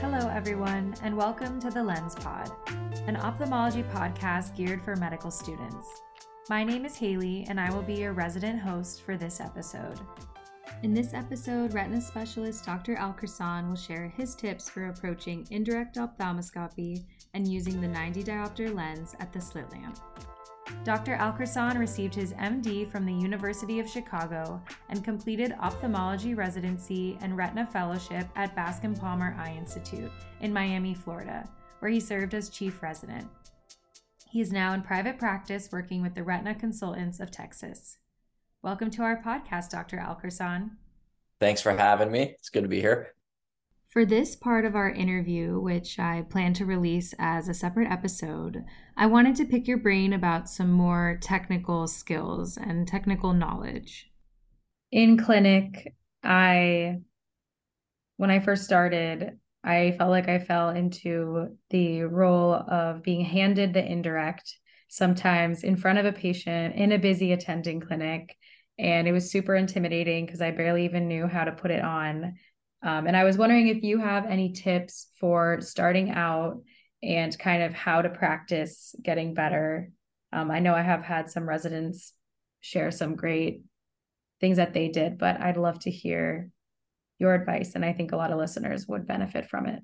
Hello, everyone, and welcome to the Lens Pod, an ophthalmology podcast geared for medical students. My name is Haley, and I will be your resident host for this episode. In this episode, retina specialist Dr. Al-khersan will share his tips for approaching indirect ophthalmoscopy and using the 90 diopter lens at the slit lamp. Dr. Al-khersan received his MD from the University of Chicago and completed ophthalmology residency and retina fellowship at Bascom Palmer Eye Institute in Miami, Florida, where he served as chief resident. He is now in private practice working with the Retina Consultants of Texas. Welcome to our podcast, Dr. Al-khersan. Thanks for having me. It's good to be here. For this part of our interview, which I plan to release as a separate episode, I wanted to pick your brain about some more technical skills and technical knowledge. In clinic, I, when I first started, I felt like I fell into the role of being handed the indirect, sometimes in front of a patient in a busy attending clinic. And it was super intimidating because I barely even knew how to put it on. Um, and I was wondering if you have any tips for starting out and kind of how to practice getting better. Um, I know I have had some residents share some great things that they did, but I'd love to hear your advice. And I think a lot of listeners would benefit from it.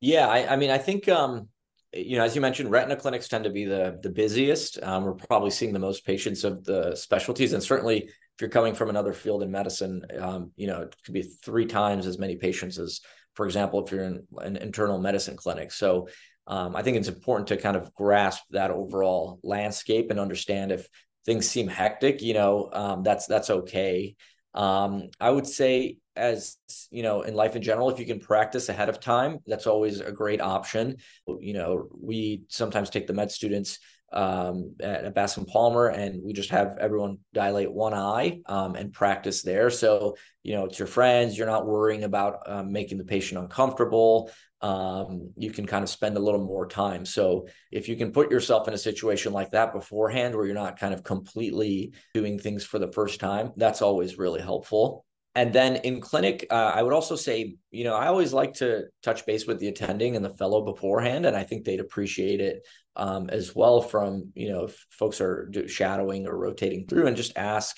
Yeah, I, I mean, I think um, you know, as you mentioned, retina clinics tend to be the the busiest. Um, we're probably seeing the most patients of the specialties, and certainly if you're coming from another field in medicine, um, you know, it could be three times as many patients as, for example, if you're in an internal medicine clinic. So um, I think it's important to kind of grasp that overall landscape and understand if things seem hectic, you know, um, that's that's okay. Um, I would say as you know in life in general if you can practice ahead of time that's always a great option you know we sometimes take the med students um, at, Bascom Palmer, and we just have everyone dilate one eye um, and practice there. So you know, it's your friends. You're not worrying about um, making the patient uncomfortable. Um, you can kind of spend a little more time. So if you can put yourself in a situation like that beforehand, where you're not kind of completely doing things for the first time, that's always really helpful. And then in clinic, uh, I would also say, you know, I always like to touch base with the attending and the fellow beforehand, and I think they'd appreciate it um, as well. From you know, if folks are shadowing or rotating through, and just ask,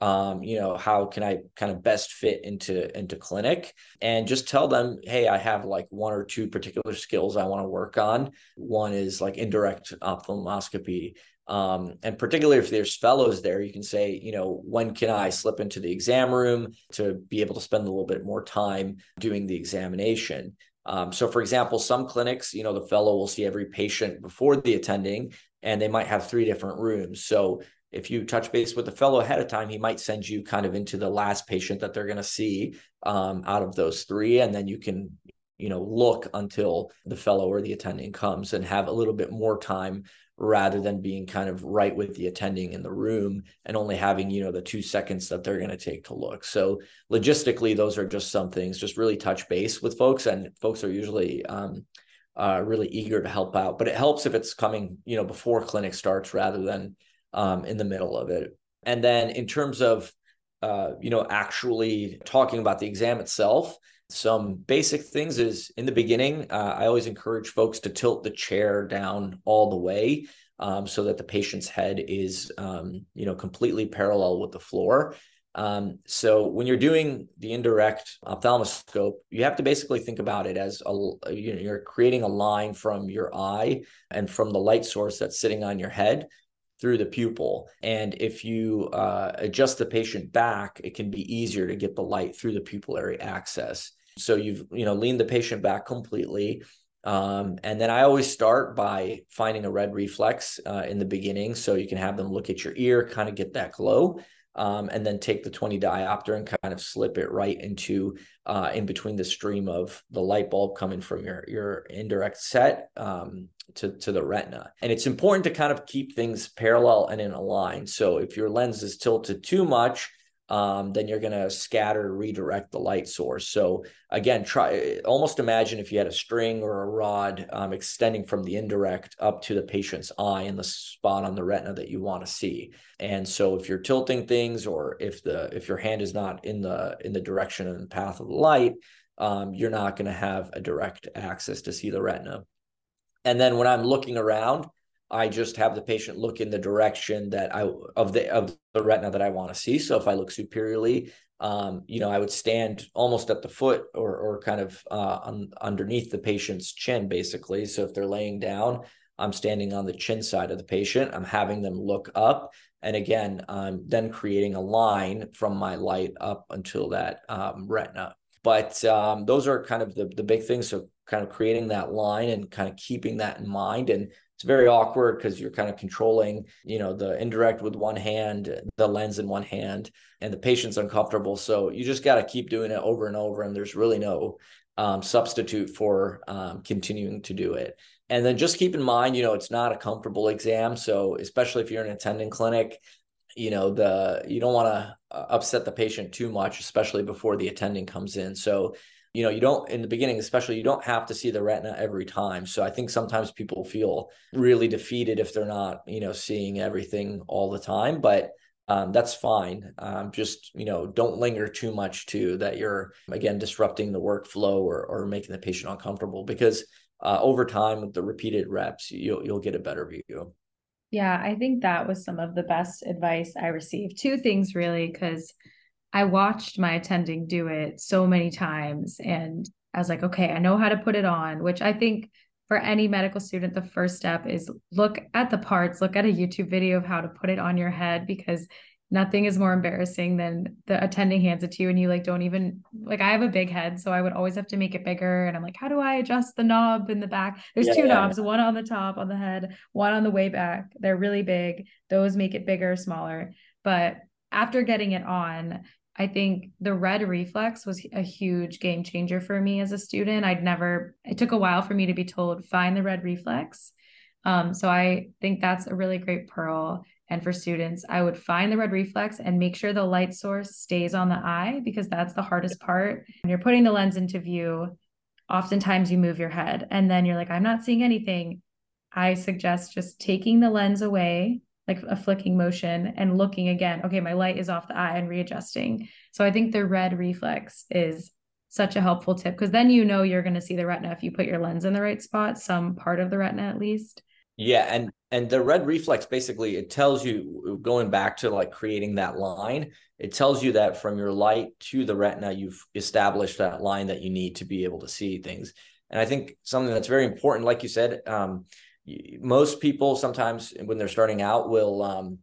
um, you know, how can I kind of best fit into into clinic, and just tell them, hey, I have like one or two particular skills I want to work on. One is like indirect ophthalmoscopy. Um, and particularly if there's fellows there, you can say, you know, when can I slip into the exam room to be able to spend a little bit more time doing the examination? Um, so, for example, some clinics, you know, the fellow will see every patient before the attending, and they might have three different rooms. So, if you touch base with the fellow ahead of time, he might send you kind of into the last patient that they're going to see um, out of those three, and then you can, you know, look until the fellow or the attending comes and have a little bit more time rather than being kind of right with the attending in the room and only having you know the two seconds that they're going to take to look. So logistically those are just some things just really touch base with folks and folks are usually um, uh, really eager to help out but it helps if it's coming you know before clinic starts rather than um, in the middle of it. And then in terms of uh, you know actually talking about the exam itself some basic things is in the beginning, uh, I always encourage folks to tilt the chair down all the way um, so that the patient's head is, um, you know, completely parallel with the floor. Um, so when you're doing the indirect ophthalmoscope, you have to basically think about it as a, you know, you're creating a line from your eye and from the light source that's sitting on your head through the pupil. And if you uh, adjust the patient back, it can be easier to get the light through the pupillary access. So you've you know leaned the patient back completely. Um, and then I always start by finding a red reflex uh, in the beginning, so you can have them look at your ear, kind of get that glow, um, and then take the 20 diopter and kind of slip it right into uh, in between the stream of the light bulb coming from your your indirect set um, to to the retina. And it's important to kind of keep things parallel and in a line. So if your lens is tilted too much, um, then you're going to scatter redirect the light source. So again, try almost imagine if you had a string or a rod um, extending from the indirect up to the patient's eye in the spot on the retina that you want to see. And so if you're tilting things or if the if your hand is not in the in the direction and path of the light, um, you're not going to have a direct access to see the retina. And then when I'm looking around, I just have the patient look in the direction that I of the of the retina that I want to see. So if I look superiorly, um, you know, I would stand almost at the foot or or kind of uh, un, underneath the patient's chin, basically. So if they're laying down, I'm standing on the chin side of the patient. I'm having them look up, and again, I'm then creating a line from my light up until that um, retina. But um, those are kind of the the big things. So kind of creating that line and kind of keeping that in mind and it's very awkward because you're kind of controlling you know the indirect with one hand the lens in one hand and the patient's uncomfortable. So you just got to keep doing it over and over and there's really no um, substitute for um, continuing to do it. And then just keep in mind you know it's not a comfortable exam. So especially if you're an attending clinic you know the you don't want to uh, upset the patient too much especially before the attending comes in. So you know you don't in the beginning especially you don't have to see the retina every time. So i think sometimes people feel really defeated if they're not you know seeing everything all the time but um, that's fine. Um, just you know don't linger too much too that you're again disrupting the workflow or, or making the patient uncomfortable because uh, over time with the repeated reps you'll, you'll get a better view. Yeah i think that was some of the best advice i received. Two things really because I watched my attending do it so many times and I was like, okay, I know how to put it on, which I think for any medical student, the first step is look at the parts, look at a YouTube video of how to put it on your head because nothing is more embarrassing than the attending hands it to you and you like don't even like I have a big head, so I would always have to make it bigger. And I'm like, how do I adjust the knob in the back? There's yeah, two yeah, knobs, yeah. one on the top on the head, one on the way back. They're really big. Those make it bigger, smaller. But after getting it on, I think the red reflex was a huge game changer for me as a student. I'd never, it took a while for me to be told, find the red reflex. Um, so I think that's a really great pearl. And for students, I would find the red reflex and make sure the light source stays on the eye because that's the hardest part. When you're putting the lens into view, oftentimes you move your head and then you're like, I'm not seeing anything. I suggest just taking the lens away like a flicking motion and looking again okay my light is off the eye and readjusting. So i think the red reflex is such a helpful tip because then you know you're going to see the retina if you put your lens in the right spot some part of the retina at least. Yeah and and the red reflex basically it tells you going back to like creating that line it tells you that from your light to the retina you've established that line that you need to be able to see things. And i think something that's very important like you said um, most people sometimes when they're starting out will um,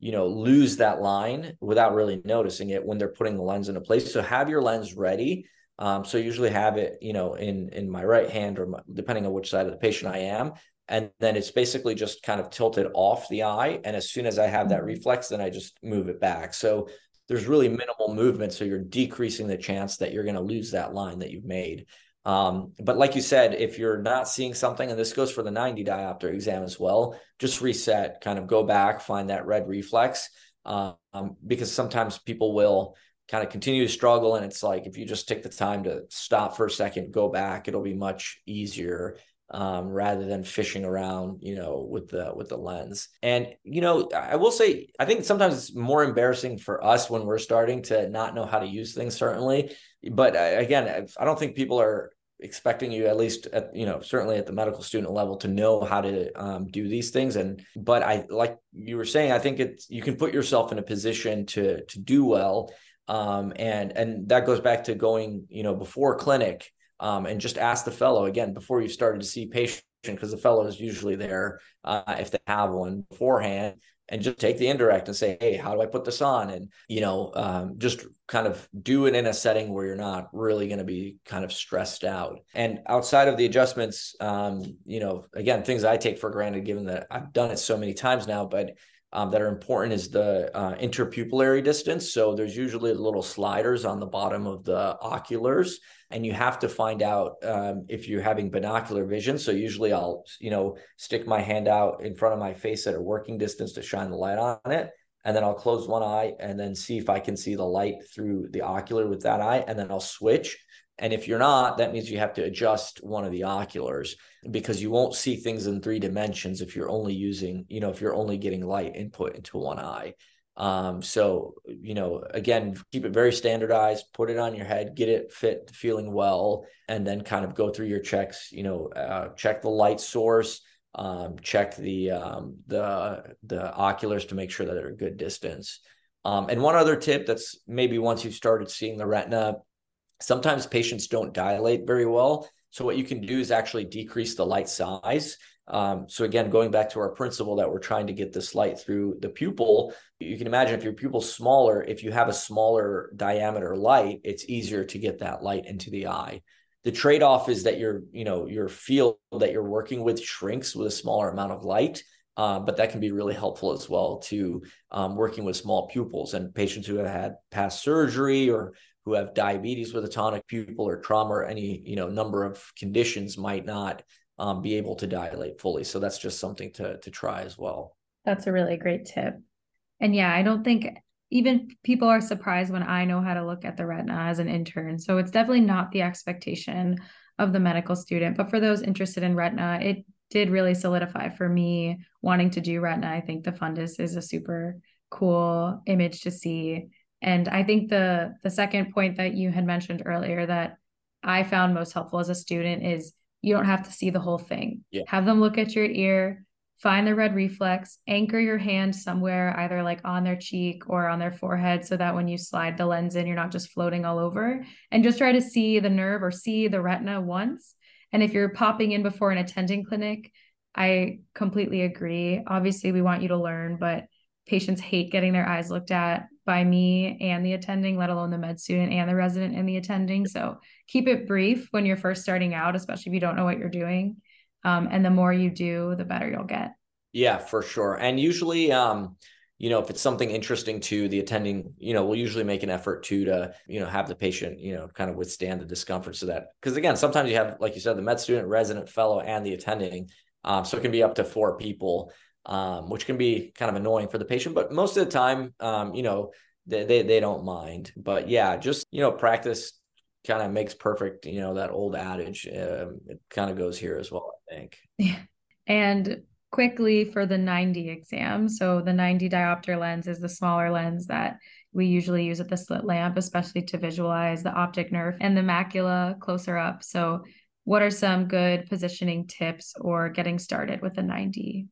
you know lose that line without really noticing it when they're putting the lens into place. So have your lens ready. Um, so usually have it you know in in my right hand or my, depending on which side of the patient i am. And then it's basically just kind of tilted off the eye. And as soon as i have that mm-hmm. reflex then i just move it back. So there's really minimal movement. So you're decreasing the chance that you're going to lose that line that you've made um, but like you said, if you're not seeing something, and this goes for the 90 diopter exam as well, just reset, kind of go back, find that red reflex. Um, because sometimes people will kind of continue to struggle. And it's like, if you just take the time to stop for a second, go back, it'll be much easier um, rather than fishing around, you know, with the with the lens. And you know, I will say, I think sometimes it's more embarrassing for us when we're starting to not know how to use things. Certainly, but uh, again, I don't think people are expecting you at least at you know certainly at the medical student level to know how to um, do these things. And but i like you were saying i think it's you can put yourself in a position to to do well. Um, and and that goes back to going you know before clinic um, and just ask the fellow again before you started to see patient because the fellow is usually there uh, if they have one beforehand and just take the indirect and say, hey, how do I put this on? And, you know, um, just kind of do it in a setting where you're not really going to be kind of stressed out. And outside of the adjustments, um, you know, again, things I take for granted, given that I've done it so many times now, but um, that are important is the uh, interpupillary distance. So there's usually little sliders on the bottom of the oculars, and you have to find out um, if you're having binocular vision. So usually I'll, you know, stick my hand out in front of my face at a working distance to shine the light on it. and then I'll close one eye and then see if I can see the light through the ocular with that eye, and then I'll switch. And if you're not, that means you have to adjust one of the oculars because you won't see things in three dimensions if you're only using, you know, if you're only getting light input into one eye. Um, so, you know, again, keep it very standardized, put it on your head, get it fit, feeling well, and then kind of go through your checks, you know, uh, check the light source, um, check the, um, the, the oculars to make sure that they're a good distance. Um, and one other tip that's maybe once you've started seeing the retina, sometimes patients don't dilate very well. So what you can do is actually decrease the light size um, so again, going back to our principle that we're trying to get this light through the pupil, you can imagine if your pupil's smaller, if you have a smaller diameter light, it's easier to get that light into the eye. The trade-off is that your, you know, your field that you're working with shrinks with a smaller amount of light. Uh, but that can be really helpful as well to um, working with small pupils and patients who have had past surgery or who have diabetes with a tonic pupil or trauma or any you know number of conditions might not um, be able to dilate fully. So that's just something to to try as well. That's a really great tip. And yeah, I don't think even people are surprised when I know how to look at the retina as an intern. So it's definitely not the expectation of the medical student. But for those interested in retina, it did really solidify for me wanting to do retina. I think the fundus is a super cool image to see. And I think the the second point that you had mentioned earlier that I found most helpful as a student is you don't have to see the whole thing. Yeah. Have them look at your ear, find the red reflex, anchor your hand somewhere, either like on their cheek or on their forehead, so that when you slide the lens in, you're not just floating all over. And just try to see the nerve or see the retina once. And if you're popping in before an attending clinic, I completely agree. Obviously, we want you to learn, but patients hate getting their eyes looked at by me and the attending, let alone the med student and the resident and the attending. So keep it brief when you're first starting out, especially if you don't know what you're doing. Um, and the more you do, the better you'll get. Yeah, for sure. And usually, um, you know, if it's something interesting to the attending, you know, we'll usually make an effort to to you know have the patient, you know, kind of withstand the discomforts of that. Because again, sometimes you have, like you said, the med student, resident, fellow, and the attending. Um, so it can be up to four people um, which can be kind of annoying for the patient. But most of the time, um, you know, they, they, they don't mind. But yeah, just you know, practice kind of makes perfect. You know, that old adage. Um, it kind of goes here as well. I think. Yeah, and quickly for the 90 exam. So the 90 diopter lens is the smaller lens that we usually use at the slit lamp, especially to visualize the optic nerve and the macula closer up. So what are some good positioning tips or getting started with the 90?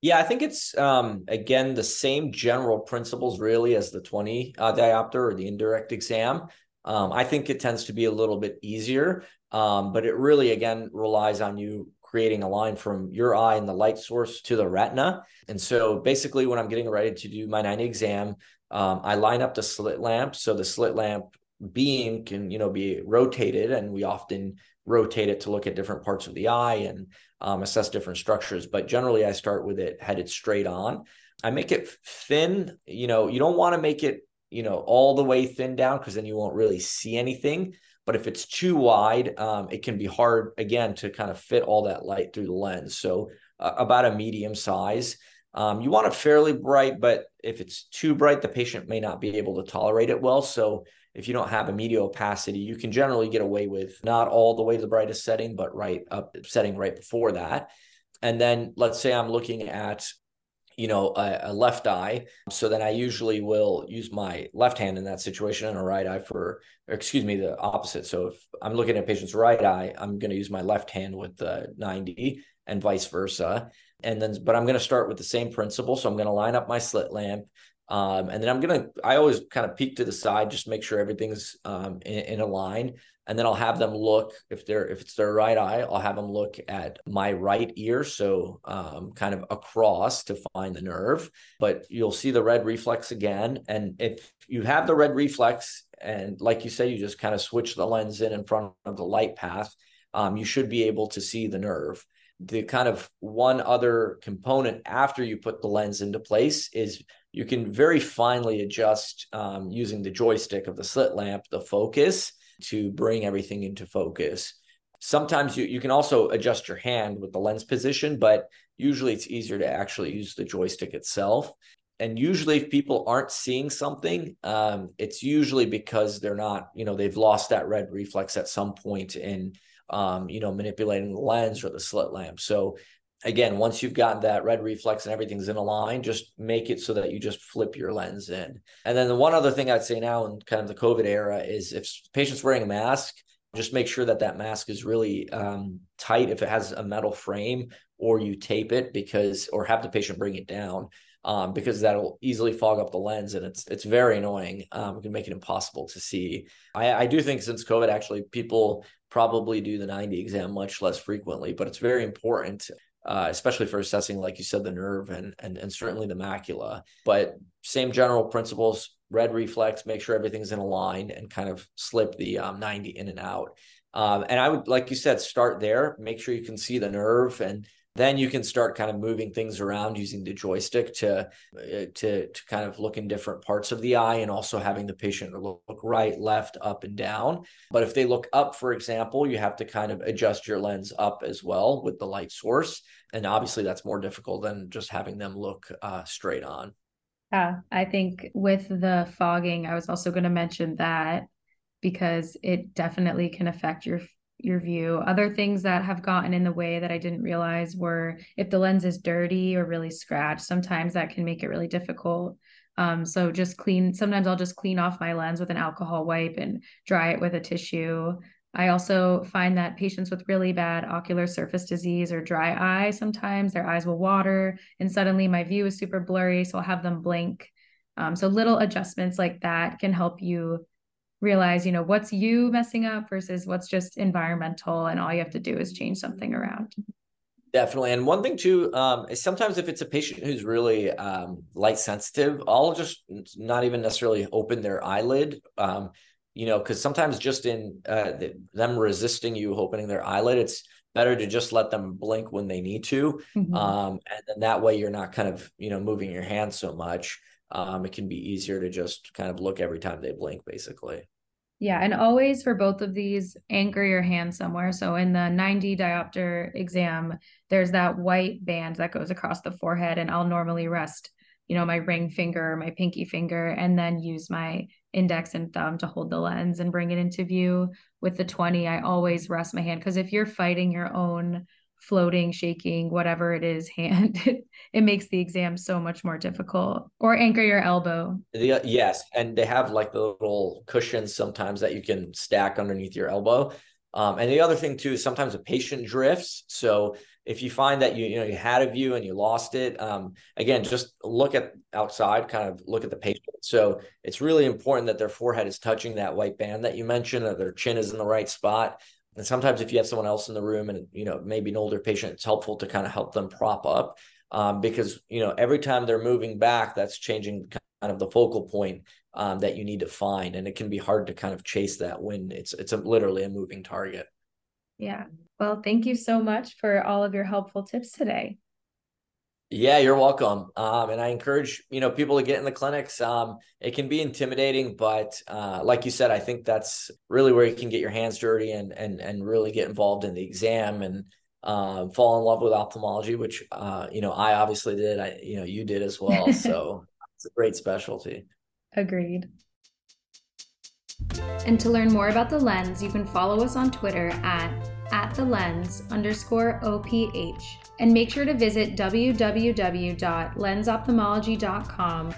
Yeah, I think it's um, again the same general principles really as the 20 uh, diopter or the indirect exam. Um, I think it tends to be a little bit easier, um, but it really again relies on you creating a line from your eye and the light source to the retina. And so basically, when I'm getting ready to do my 90 exam, um, I line up the slit lamp. So the slit lamp beam can you know be rotated, and we often rotate it to look at different parts of the eye and um, assess different structures. But generally, I start with it headed straight on. I make it thin. You know, you don't want to make it, you know, all the way thin down because then you won't really see anything. But if it's too wide, um, it can be hard again to kind of fit all that light through the lens. So uh, about a medium size. Um, you want it fairly bright, but if it's too bright, the patient may not be able to tolerate it well. So if you don't have a media opacity, you can generally get away with not all the way to the brightest setting, but right up setting right before that. And then let's say I'm looking at you know a, a, left eye. So then i usually will use my left hand in that situation and a right eye for excuse me the opposite. So if i'm looking at a patient's right eye i'm going to use my left hand with the 90 and vice versa. And then but i'm going to start with the same principle. So i'm going to line up my slit lamp um, and then I'm gonna I always kind of peek to the side, just make sure everything's um, in, in, a line. And then I'll have them look if they're if it's their right eye, I'll have them look at my right ear, so um, kind of across to find the nerve. But you'll see the red reflex again. And if you have the red reflex, and like you say, you just kind of switch the lens in in front of the light path, um, you should be able to see the nerve the kind of one other component after you put the lens into place is you can very finely adjust um, using the joystick of the slit lamp the focus to bring everything into focus. Sometimes you, you can also adjust your hand with the lens position, but usually it's easier to actually use the joystick itself. and usually if people aren't seeing something um, it's usually because they're not you know they've lost that red reflex at some point in um, you know manipulating the lens or the slit lamp so again once you've gotten that red reflex and everything's in a line just make it so that you just flip your lens in and then the one other thing i'd say now in kind of the covid era is if patients wearing a mask just make sure that that mask is really um, tight if it has a metal frame or you tape it because or have the patient bring it down um, because that'll easily fog up the lens and it's it's very annoying. Um, it can make it impossible to see. I, I do think since COVID, actually, people probably do the 90 exam much less frequently, but it's very important. Uh, especially for assessing, like you said, the nerve and, and and certainly the macula. But same general principles: red reflex, make sure everything's in a line, and kind of slip the um, 90 in and out. Um, and I would, like you said, start there. Make sure you can see the nerve and then you can start kind of moving things around using the joystick to uh, to to kind of look in different parts of the eye and also having the patient look, look right left up and down. But if they look up for example you have to kind of adjust your lens up as well with the light source. And obviously that's more difficult than just having them look uh, straight on. Yeah i think with the fogging i was also going to mention that because it definitely can affect your your view. Other things that have gotten in the way that I didn't realize were if the lens is dirty or really scratched, sometimes that can make it really difficult. Um, so just clean, sometimes I'll just clean off my lens with an alcohol wipe and dry it with a tissue. I also find that patients with really bad ocular surface disease or dry eye, sometimes their eyes will water and suddenly my view is super blurry. So I'll have them blink. Um, so little adjustments like that can help you realize you know what's you messing up versus what's just environmental and all you have to do is change something around. Definitely. And one thing too um, is sometimes if it's a patient who's really um, light sensitive i'll just not even necessarily open their eyelid um, you know because sometimes just in uh, them resisting you opening their eyelid it's better to just let them blink when they need to mm-hmm. um, and then that way you're not kind of you know moving your hand so much um, it can be easier to just kind of look every time they blink, basically. Yeah, and always for both of these, anchor your hand somewhere. So in the 90 diopter exam, there's that white band that goes across the forehead, and I'll normally rest, you know, my ring finger, my pinky finger, and then use my index and thumb to hold the lens and bring it into view. With the 20, I always rest my hand because if you're fighting your own floating, shaking, whatever it is, hand, it, it makes the exam so much more difficult. Or anchor your elbow. The, yes. And they have like the little cushions sometimes that you can stack underneath your elbow. Um, and the other thing too is sometimes a patient drifts. So if you find that you you know you had a view and you lost it, um, again, just look at outside, kind of look at the patient. So it's really important that their forehead is touching that white band that you mentioned, that their chin is in the right spot. And sometimes if you have someone else in the room and you know maybe an older patient, it's helpful to kind of help them prop up um, because you know every time they're moving back, that's changing kind of the focal point um, that you need to find, and it can be hard to kind of chase that when it's it's a, literally a moving target. Yeah. Well, thank you so much for all of your helpful tips today. Yeah, you're welcome. Um, and I encourage you know people to get in the clinics. Um, it can be intimidating, but uh, like you said, I think that's really where you can get your hands dirty and and and really get involved in the exam and um, fall in love with ophthalmology, which uh, you know I obviously did. I you know you did as well. So it's a great specialty. Agreed. And to learn more about the lens, you can follow us on Twitter at at the lens underscore OPH. And make sure to visit www.lensophthalmology.com